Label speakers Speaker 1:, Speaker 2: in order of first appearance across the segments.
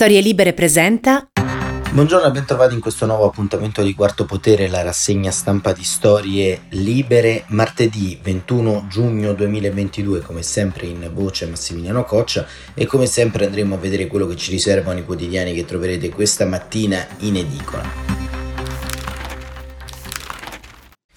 Speaker 1: Storie Libere presenta
Speaker 2: Buongiorno e bentrovati in questo nuovo appuntamento di Quarto Potere, la rassegna stampa di Storie Libere, martedì 21 giugno 2022, come sempre in voce Massimiliano Coccia e come sempre andremo a vedere quello che ci riservano i quotidiani che troverete questa mattina in edicola.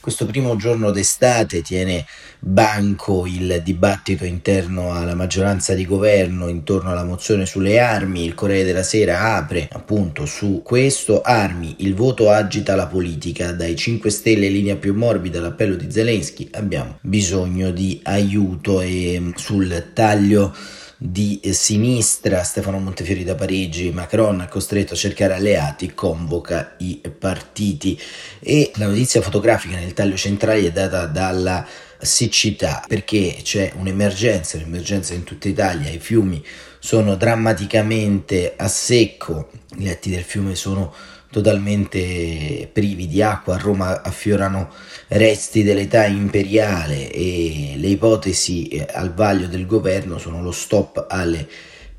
Speaker 2: Questo primo giorno d'estate tiene banco il dibattito interno alla maggioranza di governo intorno alla mozione sulle armi. Il Corriere della Sera apre appunto su questo. Armi, il voto agita la politica. Dai 5 Stelle linea più morbida l'appello di Zelensky. Abbiamo bisogno di aiuto e sul taglio di sinistra, Stefano Montefiori da Parigi, Macron costretto a cercare alleati, convoca i partiti e la notizia fotografica nel taglio centrale è data dalla siccità perché c'è un'emergenza, un'emergenza in tutta Italia, i fiumi sono drammaticamente a secco, i letti del fiume sono totalmente privi di acqua, a Roma affiorano resti dell'età imperiale e le ipotesi eh, al vaglio del governo sono lo stop alle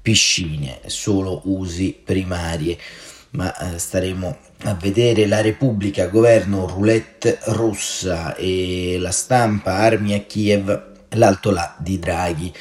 Speaker 2: piscine, solo usi primarie, ma eh, staremo a vedere la Repubblica, governo roulette russa e la stampa, armi a Kiev, l'alto là di Draghi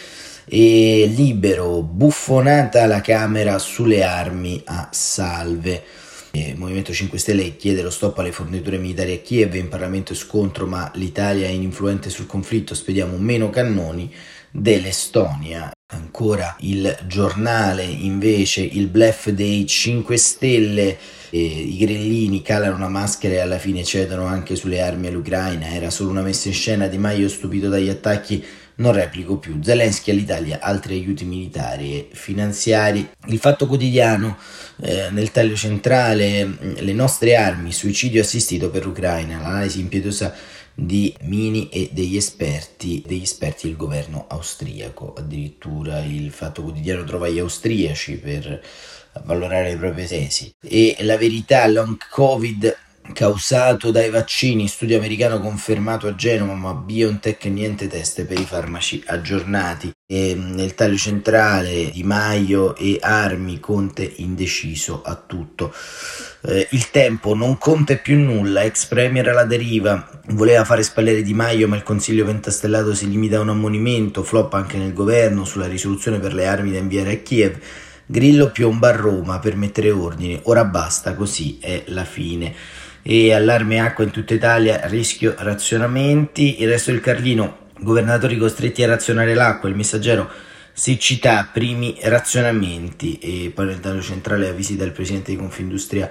Speaker 2: e libero, buffonata la Camera sulle armi a salve. Il Movimento 5 Stelle chiede lo stop alle forniture militari a Kiev, in Parlamento scontro ma l'Italia è ininfluente sul conflitto, spediamo meno cannoni dell'Estonia. Ancora il giornale invece, il bluff dei 5 Stelle, eh, i grillini calano una maschera e alla fine cedono anche sulle armi all'Ucraina, era solo una messa in scena di Maio stupito dagli attacchi non replico più. Zelensky all'Italia, altri aiuti militari e finanziari. Il fatto quotidiano eh, nel taglio centrale, mm, le nostre armi, suicidio assistito per l'Ucraina, l'analisi impietosa di Mini e degli esperti, degli esperti del governo austriaco. Addirittura il fatto quotidiano trova gli austriaci per valorare le proprie tesi. E la verità, long covid causato dai vaccini, studio americano confermato a Genova, ma BioNTech niente test per i farmaci aggiornati. E nel taglio centrale Di Maio e Armi, Conte indeciso a tutto. Eh, il tempo non conta più nulla, ex premier alla deriva, voleva fare spallere Di Maio, ma il consiglio pentastellato si limita a un ammonimento, flop anche nel governo sulla risoluzione per le armi da inviare a Kiev. Grillo piomba a Roma per mettere ordine, ora basta, così è la fine e allarme acqua in tutta Italia, rischio razionamenti. Il resto del Carlino, governatori costretti a razionare l'acqua, il messaggero siccità, primi razionamenti e poi nel taglio centrale la visita del presidente di Confindustria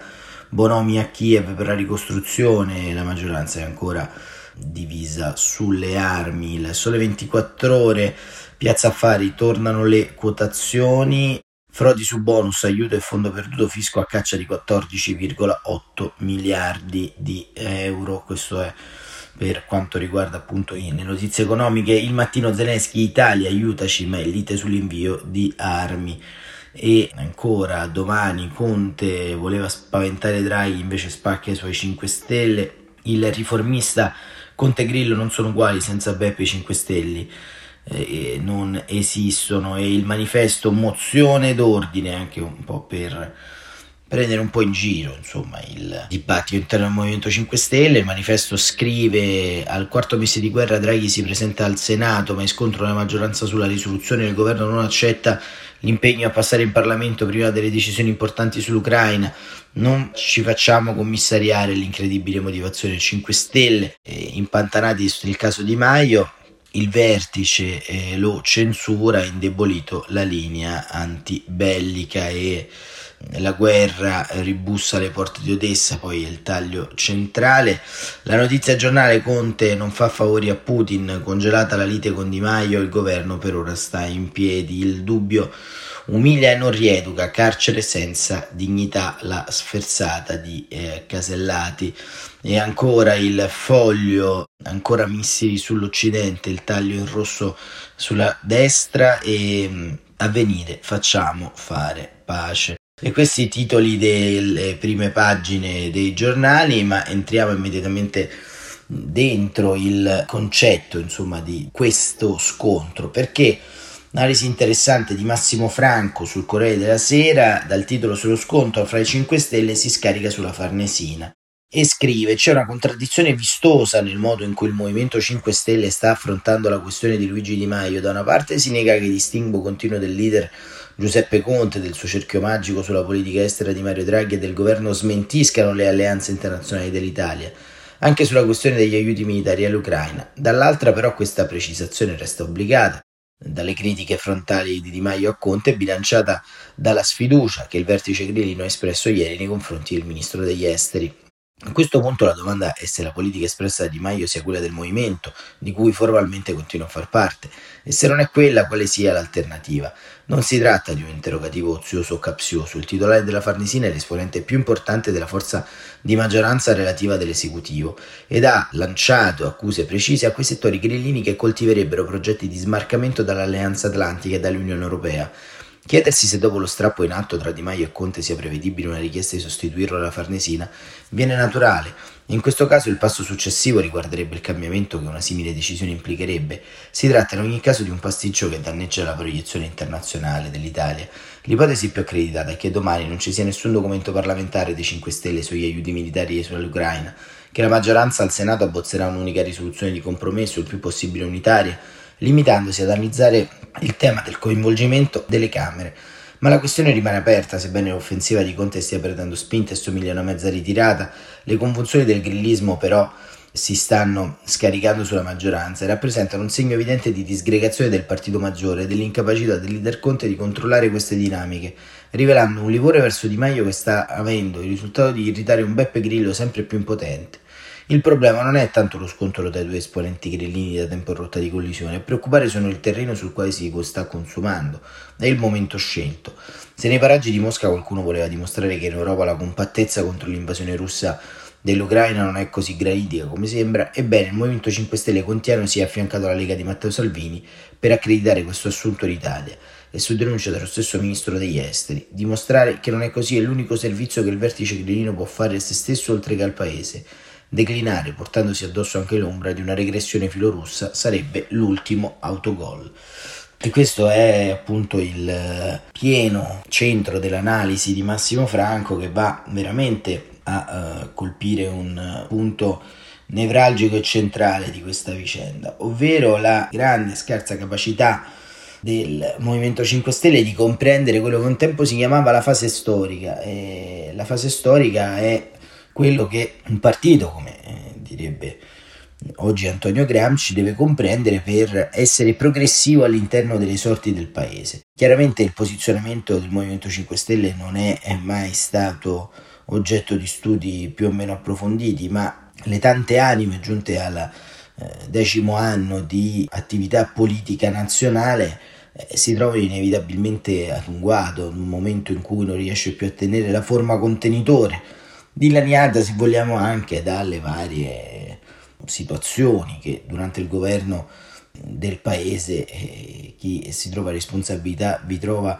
Speaker 2: Bonomi a Kiev per la ricostruzione, la maggioranza è ancora divisa sulle armi. Il sole 24 ore, Piazza Affari, tornano le quotazioni. Frodi su bonus, aiuto e fondo perduto fisco a caccia di 14,8 miliardi di euro. Questo è per quanto riguarda appunto le notizie economiche. Il mattino Zelensky Italia aiutaci, ma è lite sull'invio di armi. E ancora domani Conte voleva spaventare Draghi, invece spacca i suoi 5 Stelle. Il riformista Conte Grillo non sono uguali senza Beppe 5 Stelle eh, non esistono e il manifesto mozione d'ordine anche un po' per prendere un po' in giro insomma il dibattito interno del Movimento 5 Stelle. Il manifesto scrive al quarto mese di guerra Draghi si presenta al Senato ma incontra la maggioranza sulla risoluzione. Il governo non accetta l'impegno a passare in Parlamento prima delle decisioni importanti sull'Ucraina. Non ci facciamo commissariare l'incredibile motivazione 5 Stelle. Eh, impantanati nel caso di Maio il vertice eh, lo censura, ha indebolito la linea antibellica e la guerra ribussa alle porte di Odessa, poi il taglio centrale. La notizia giornale Conte non fa favori a Putin, congelata la lite con Di Maio, il governo per ora sta in piedi. Il dubbio umilia e non rieduca, carcere senza dignità, la sferzata di eh, Casellati e ancora il foglio, ancora missili sull'occidente, il taglio in rosso sulla destra e mm, avvenire, facciamo fare pace. Questi titoli delle prime pagine dei giornali, ma entriamo immediatamente dentro il concetto insomma di questo scontro perché Analisi interessante di Massimo Franco sul Corriere della Sera, dal titolo sullo scontro fra i 5 Stelle si scarica sulla Farnesina. E scrive: C'è una contraddizione vistosa nel modo in cui il Movimento 5 Stelle sta affrontando la questione di Luigi Di Maio. Da una parte si nega che il distinguo continuo del leader Giuseppe Conte, del suo cerchio magico sulla politica estera di Mario Draghi e del governo smentiscano le alleanze internazionali dell'Italia anche sulla questione degli aiuti militari all'Ucraina. Dall'altra però questa precisazione resta obbligata dalle critiche frontali di Di Maio a Conte, bilanciata dalla sfiducia che il vertice grillino ha espresso ieri nei confronti del ministro degli esteri. A questo punto la domanda è se la politica espressa da Di Maio sia quella del movimento, di cui formalmente continua a far parte, e se non è quella, quale sia l'alternativa. Non si tratta di un interrogativo ozioso o capzioso, il titolare della Farnesina è l'esponente più importante della forza di maggioranza relativa dell'esecutivo ed ha lanciato accuse precise a quei settori grillini che coltiverebbero progetti di smarcamento dall'Alleanza Atlantica e dall'Unione Europea Chiedersi se dopo lo strappo in atto tra Di Maio e Conte sia prevedibile una richiesta di sostituirlo alla Farnesina viene naturale. In questo caso il passo successivo riguarderebbe il cambiamento che una simile decisione implicherebbe. Si tratta in ogni caso di un pasticcio che danneggia la proiezione internazionale dell'Italia. L'ipotesi più accreditata è che domani non ci sia nessun documento parlamentare dei 5 Stelle sugli aiuti militari sull'Ucraina, che la maggioranza al Senato abbozzerà un'unica risoluzione di compromesso, il più possibile unitaria, limitandosi ad analizzare il tema del coinvolgimento delle Camere. Ma la questione rimane aperta, sebbene l'offensiva di Conte stia perdendo spinta e somiglia a una mezza ritirata, le convulsioni del grillismo però si stanno scaricando sulla maggioranza e rappresentano un segno evidente di disgregazione del partito maggiore e dell'incapacità del leader Conte di controllare queste dinamiche, rivelando un livore verso Di Maio che sta avendo il risultato di irritare un Beppe Grillo sempre più impotente. Il problema non è tanto lo scontro tra i due esponenti grillini da tempo rotta di collisione, a preoccupare sono il terreno sul quale si sta consumando, è il momento scelto. Se nei paraggi di Mosca qualcuno voleva dimostrare che in Europa la compattezza contro l'invasione russa dell'Ucraina non è così granitica come sembra, ebbene il Movimento 5 Stelle Contiano si è affiancato alla Lega di Matteo Salvini per accreditare questo assunto in Italia e su denuncia dello stesso ministro degli esteri, dimostrare che non è così è l'unico servizio che il vertice grillino può fare a se stesso oltre che al paese Declinare, portandosi addosso anche l'ombra di una regressione filorussa, sarebbe l'ultimo autogol. E questo è appunto il pieno centro dell'analisi di Massimo Franco che va veramente a uh, colpire un punto nevralgico e centrale di questa vicenda, ovvero la grande scarsa capacità del Movimento 5 Stelle di comprendere quello che un tempo si chiamava la fase storica e la fase storica è quello che un partito, come eh, direbbe oggi Antonio Gramsci, deve comprendere per essere progressivo all'interno delle sorti del paese. Chiaramente il posizionamento del Movimento 5 Stelle non è, è mai stato oggetto di studi più o meno approfonditi, ma le tante anime giunte al eh, decimo anno di attività politica nazionale eh, si trovano inevitabilmente ad un guado, in un momento in cui non riesce più a tenere la forma contenitore dilaniata, se vogliamo, anche dalle varie situazioni che durante il governo del paese eh, chi si trova responsabilità vi trova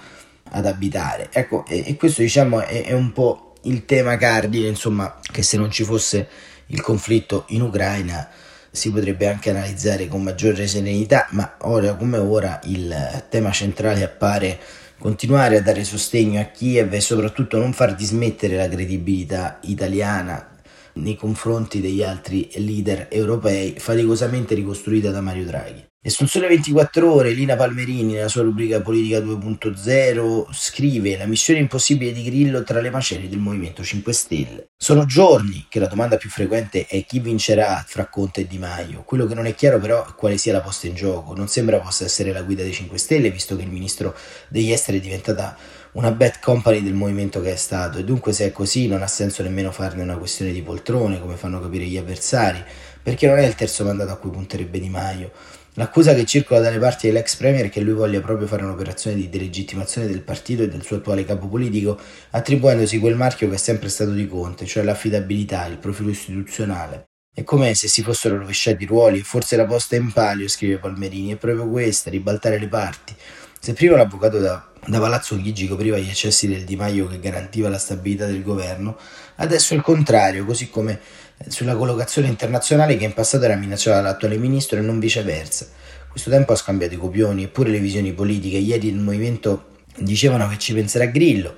Speaker 2: ad abitare. Ecco, e, e questo diciamo è, è, un po' il tema cardine, insomma, che se non ci fosse il conflitto in Ucraina si potrebbe anche analizzare con maggiore serenità, ma ora come ora il tema centrale appare continuare a dare sostegno a Kiev e soprattutto non far dismettere la credibilità italiana nei confronti degli altri leader europei faticosamente ricostruita da Mario Draghi. E sul Sole 24 Ore, Lina Palmerini, nella sua rubrica Politica 2.0, scrive la missione impossibile di Grillo tra le macerie del Movimento 5 Stelle. Sono giorni che la domanda più frequente è chi vincerà fra Conte e Di Maio. Quello che non è chiaro però è quale sia la posta in gioco. Non sembra possa essere la guida dei 5 Stelle, visto che il ministro degli esteri è diventata una bad company del movimento che è stato e dunque se è così non ha senso nemmeno farne una questione di poltrone, come fanno capire gli avversari, perché non è il terzo mandato a cui punterebbe Di Maio. L'accusa che circola dalle parti dell'ex premier è che lui voglia proprio fare un'operazione di delegittimazione del partito e del suo attuale capo politico, attribuendosi quel marchio che è sempre stato di Conte, cioè l'affidabilità, il profilo istituzionale. È come se si fossero rovesciati i ruoli e forse la posta in palio, scrive Palmerini, è proprio questa, ribaltare le parti. Se prima l'avvocato da, da Palazzo Chigi copriva gli eccessi del Di Maio che garantiva la stabilità del governo, adesso il contrario, così come sulla collocazione internazionale che in passato era minacciata dall'attuale ministro e non viceversa. Questo tempo ha scambiato i copioni, eppure le visioni politiche. Ieri il movimento dicevano che ci penserà Grillo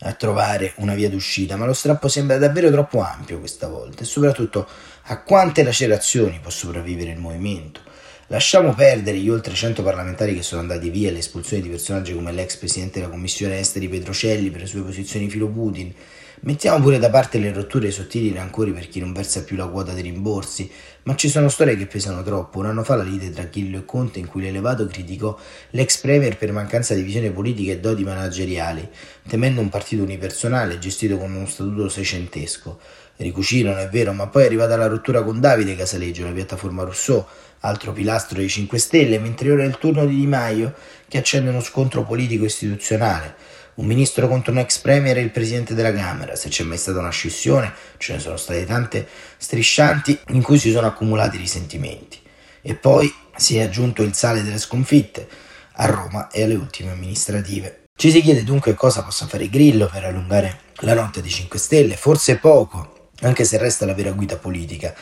Speaker 2: a trovare una via d'uscita, ma lo strappo sembra davvero troppo ampio questa volta e soprattutto a quante lacerazioni può sopravvivere il movimento. Lasciamo perdere gli oltre 100 parlamentari che sono andati via l'espulsione di personaggi come l'ex presidente della commissione esteri Petrocelli per le sue posizioni filo Putin. Mettiamo pure da parte le rotture sottili rancori per chi non versa più la quota dei rimborsi, ma ci sono storie che pesano troppo. Un anno fa la lite tra Chillo e Conte in cui l'elevato criticò l'ex premier per mancanza di visione politica e doti manageriali, temendo un partito unipersonale gestito con uno statuto seicentesco. Ricucirono, è vero, ma poi è arrivata la rottura con Davide Casaleggio, la piattaforma Rousseau, altro pilastro dei 5 Stelle, mentre ora è il turno di Di Maio che accende uno scontro politico istituzionale. Un ministro contro un ex premier e il presidente della Camera. Se c'è mai stata una scissione, ce ne sono state tante striscianti in cui si sono accumulati risentimenti. E poi si è aggiunto il sale delle sconfitte a Roma e alle ultime amministrative. Ci si chiede dunque cosa possa fare Grillo per allungare la notte dei 5 Stelle, forse poco, anche se resta la vera guida politica.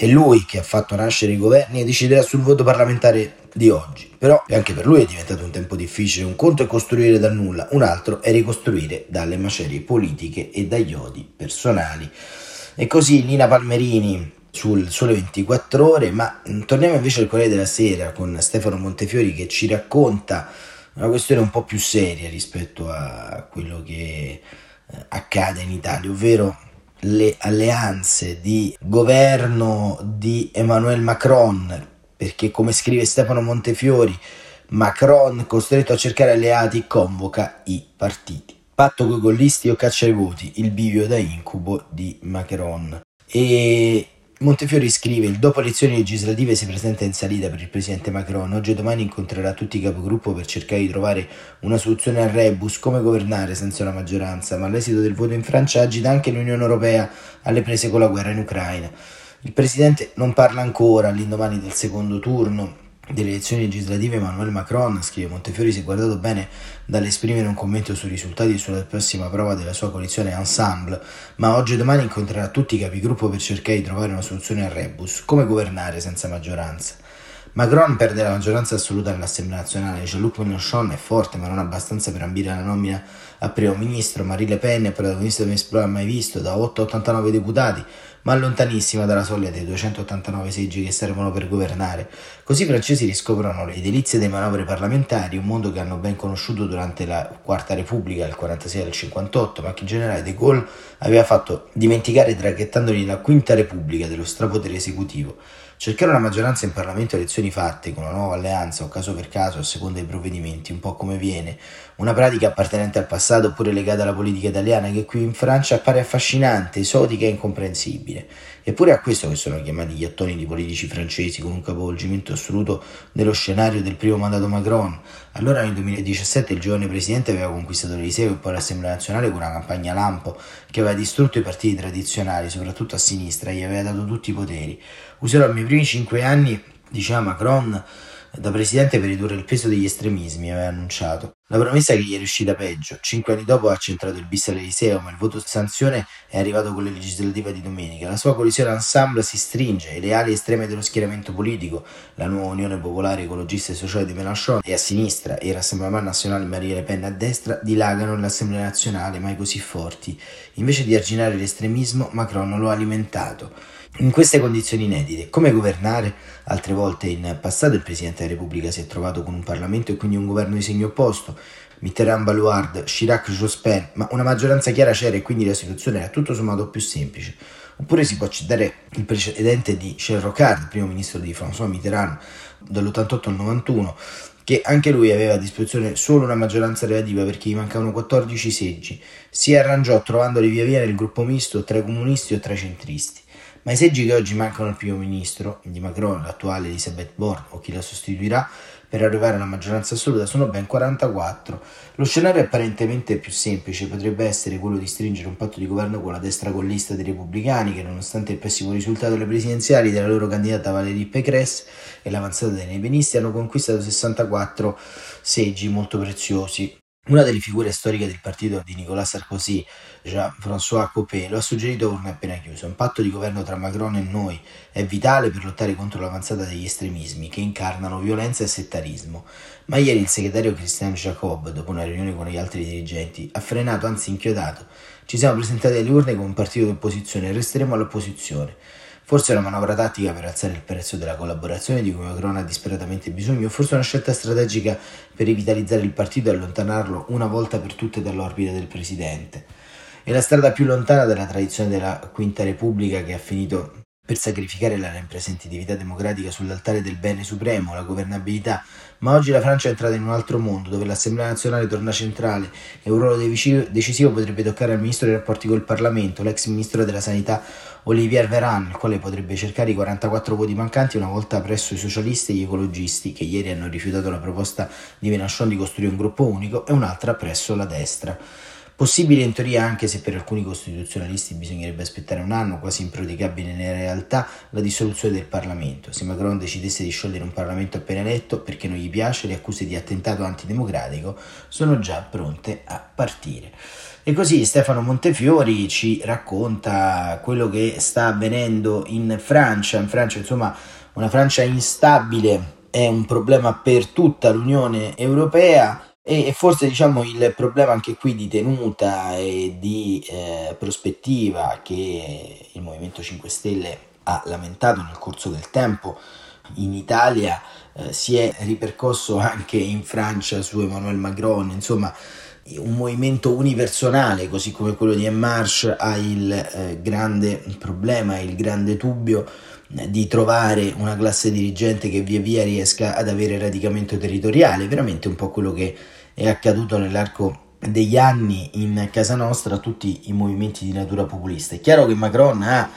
Speaker 2: È lui che ha fatto nascere i governi e deciderà sul voto parlamentare di oggi. Però anche per lui è diventato un tempo difficile. Un conto è costruire dal nulla, un altro è ricostruire dalle macerie politiche e dagli odi personali. E così Lina Palmerini sul Sole 24 ore, ma torniamo invece al Corriere della Sera con Stefano Montefiori che ci racconta una questione un po' più seria rispetto a quello che eh, accade in Italia, ovvero le alleanze di governo di Emmanuel Macron, perché come scrive Stefano Montefiori, Macron, costretto a cercare alleati, convoca i partiti. Patto coi gollisti o caccia ai voti, il bivio da incubo di Macron. E Montefiori scrive: dopo elezioni legislative si presenta in salita per il presidente Macron. Oggi e domani incontrerà tutti i capogruppo per cercare di trovare una soluzione al rebus, come governare senza una maggioranza. Ma l'esito del voto in Francia agita anche l'Unione Europea alle prese con la guerra in Ucraina. Il presidente non parla ancora all'indomani del secondo turno delle elezioni legislative Emmanuel Macron, scrive Montefiori, si è guardato bene dall'esprimere un commento sui risultati e sulla prossima prova della sua coalizione Ensemble, ma oggi e domani incontrerà tutti i capigruppo per cercare di trovare una soluzione al rebus, come governare senza maggioranza. Macron perde la maggioranza assoluta nell'Assemblea nazionale, Jean-Luc Mélenchon è forte ma non abbastanza per ambire alla nomina a primo ministro, Marie Le Pen è protagonista di un esploit mai visto, da 8 a 89 deputati, ma lontanissima dalla soglia dei 289 seggi che servono per governare. Così i francesi riscoprono le delizie delle manovre parlamentari, un mondo che hanno ben conosciuto durante la Quarta Repubblica, il 46 e il 58, ma che il generale de Gaulle aveva fatto dimenticare traghettandoli la Quinta Repubblica dello strapotere esecutivo. Cercare una maggioranza in Parlamento a elezioni fatte con una nuova alleanza o caso per caso a seconda dei provvedimenti, un po' come viene, una pratica appartenente al passato oppure legata alla politica italiana che qui in Francia appare affascinante, esotica e incomprensibile. Eppure a questo che sono chiamati gli attoni di politici francesi con un capovolgimento assoluto dello scenario del primo mandato Macron. Allora nel 2017 il giovane presidente aveva conquistato l'Eliseo e poi l'Assemblea nazionale con una campagna lampo che aveva distrutto i partiti tradizionali, soprattutto a sinistra, e gli aveva dato tutti i poteri. Userò i miei primi cinque anni, diceva Macron, da presidente per ridurre il peso degli estremismi, aveva annunciato. La promessa che gli è riuscita peggio. Cinque anni dopo ha centrato il bis all'Eliseo, ma il voto sanzione è arrivato con le legislative di domenica. La sua coalizione ensemble si stringe e le ali estreme dello schieramento politico, la nuova Unione Popolare Ecologista e Sociale di Mélenchon e a sinistra e il Rassemblement Nazionale Marie Le Pen a destra, dilagano nell'Assemblea nazionale mai così forti. Invece di arginare l'estremismo, Macron lo ha alimentato. In queste condizioni inedite, come governare? Altre volte in passato il Presidente della Repubblica si è trovato con un Parlamento e quindi un governo di segno opposto, Mitterrand, Baluard, Chirac, Jospin, ma una maggioranza chiara c'era e quindi la situazione era tutto sommato più semplice. Oppure si può citare il precedente di Michel Rocard, primo ministro di François Mitterrand, dall'88 al 91, che anche lui aveva a disposizione solo una maggioranza relativa perché gli mancavano 14 seggi. Si arrangiò trovandoli via via nel gruppo misto tra i comunisti o tra i centristi. Ma i seggi che oggi mancano al primo ministro, di Macron, l'attuale Elisabeth Borne o chi la sostituirà, per arrivare alla maggioranza assoluta sono ben 44. Lo scenario apparentemente più semplice potrebbe essere quello di stringere un patto di governo con la destra collista dei repubblicani che nonostante il pessimo risultato delle presidenziali della loro candidata Valérie Pécresse e l'avanzata dei nebenisti hanno conquistato 64 seggi molto preziosi Una delle figure storiche del partito di Nicolas Sarkozy, Jean-François Copé, lo ha suggerito con appena chiuso. Un patto di governo tra Macron e noi è vitale per lottare contro l'avanzata degli estremismi che incarnano violenza e settarismo. Ma ieri il segretario Christian Jacob, dopo una riunione con gli altri dirigenti, ha frenato, anzi inchiodato. Ci siamo presentati alle urne come un partito di opposizione e resteremo all'opposizione. Forse una manovra tattica per alzare il prezzo della collaborazione di cui Macron ha disperatamente bisogno, forse una scelta strategica per rivitalizzare il partito e allontanarlo una volta per tutte dall'orbita del presidente. È la strada più lontana dalla tradizione della Quinta Repubblica che ha finito per sacrificare la rappresentatività democratica sull'altare del bene supremo, la governabilità, ma oggi la Francia è entrata in un altro mondo dove l'Assemblea nazionale torna centrale e un ruolo decisivo potrebbe toccare al ministro dei rapporti col Parlamento, l'ex ministro della sanità Olivier Veran, il quale potrebbe cercare i 44 voti mancanti una volta presso i socialisti e gli ecologisti, che ieri hanno rifiutato la proposta di Mélenchon di costruire un gruppo unico, e un'altra presso la destra. Possibile in teoria anche se per alcuni costituzionalisti bisognerebbe aspettare un anno, quasi impraticabile nella realtà, la dissoluzione del Parlamento. Se Macron decidesse di sciogliere un Parlamento appena eletto perché non gli piace, le accuse di attentato antidemocratico sono già pronte a partire. E così Stefano Montefiori ci racconta quello che sta avvenendo in Francia. In Francia, insomma, una Francia instabile è un problema per tutta l'Unione Europea e forse diciamo il problema anche qui di tenuta e di eh, prospettiva che il Movimento 5 Stelle ha lamentato nel corso del tempo in Italia eh, si è ripercosso anche in Francia su Emmanuel Macron, insomma un movimento unipersonale così come quello di En Marche ha il eh, grande problema, il grande dubbio di trovare una classe dirigente che via via riesca ad avere radicamento territoriale, veramente un po' quello che è accaduto nell'arco degli anni in casa nostra, tutti i movimenti di natura populista. È chiaro che Macron ha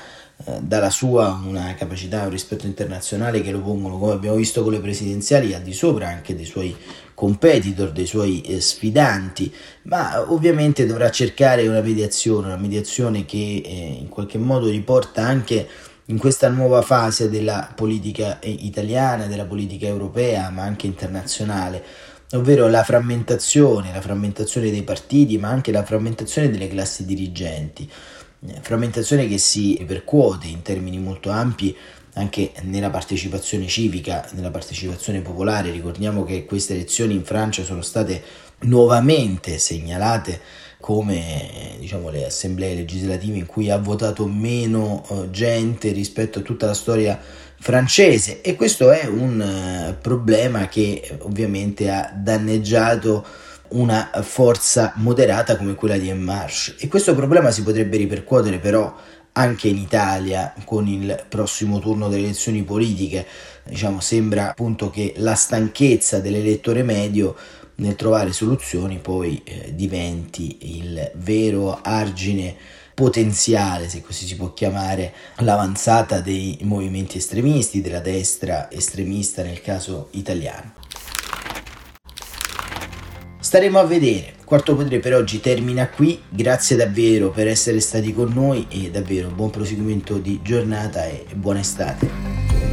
Speaker 2: eh, dalla sua una capacità un rispetto internazionale che lo pongono, come abbiamo visto con le presidenziali, al di sopra anche dei suoi competitor, dei suoi eh, sfidanti, ma ovviamente dovrà cercare una mediazione, una mediazione che eh, in qualche modo riporta anche in questa nuova fase della politica italiana, della politica europea, ma anche internazionale, ovvero la frammentazione, la frammentazione dei partiti, ma anche la frammentazione delle classi dirigenti. Eh, frammentazione che si ripercuote in termini molto ampi anche nella partecipazione civica, nella partecipazione popolare. Ricordiamo che queste elezioni in Francia sono state nuovamente segnalate come diciamo, le assemblee legislative in cui ha votato meno uh, gente rispetto a tutta la storia francese. E questo è un uh, problema che ovviamente ha danneggiato una forza moderata come quella di En Marche e questo problema si potrebbe ripercuotere però anche in Italia con il prossimo turno delle elezioni politiche. Diciamo sembra appunto che la stanchezza dell'elettore medio nel trovare soluzioni poi eh, diventi il vero argine potenziale, se così si può chiamare, l'avanzata dei movimenti estremisti, della destra estremista nel caso italiano. Staremo a vedere. Quarto Potere per oggi termina qui. Grazie davvero per essere stati con noi e davvero buon proseguimento di giornata e buona estate.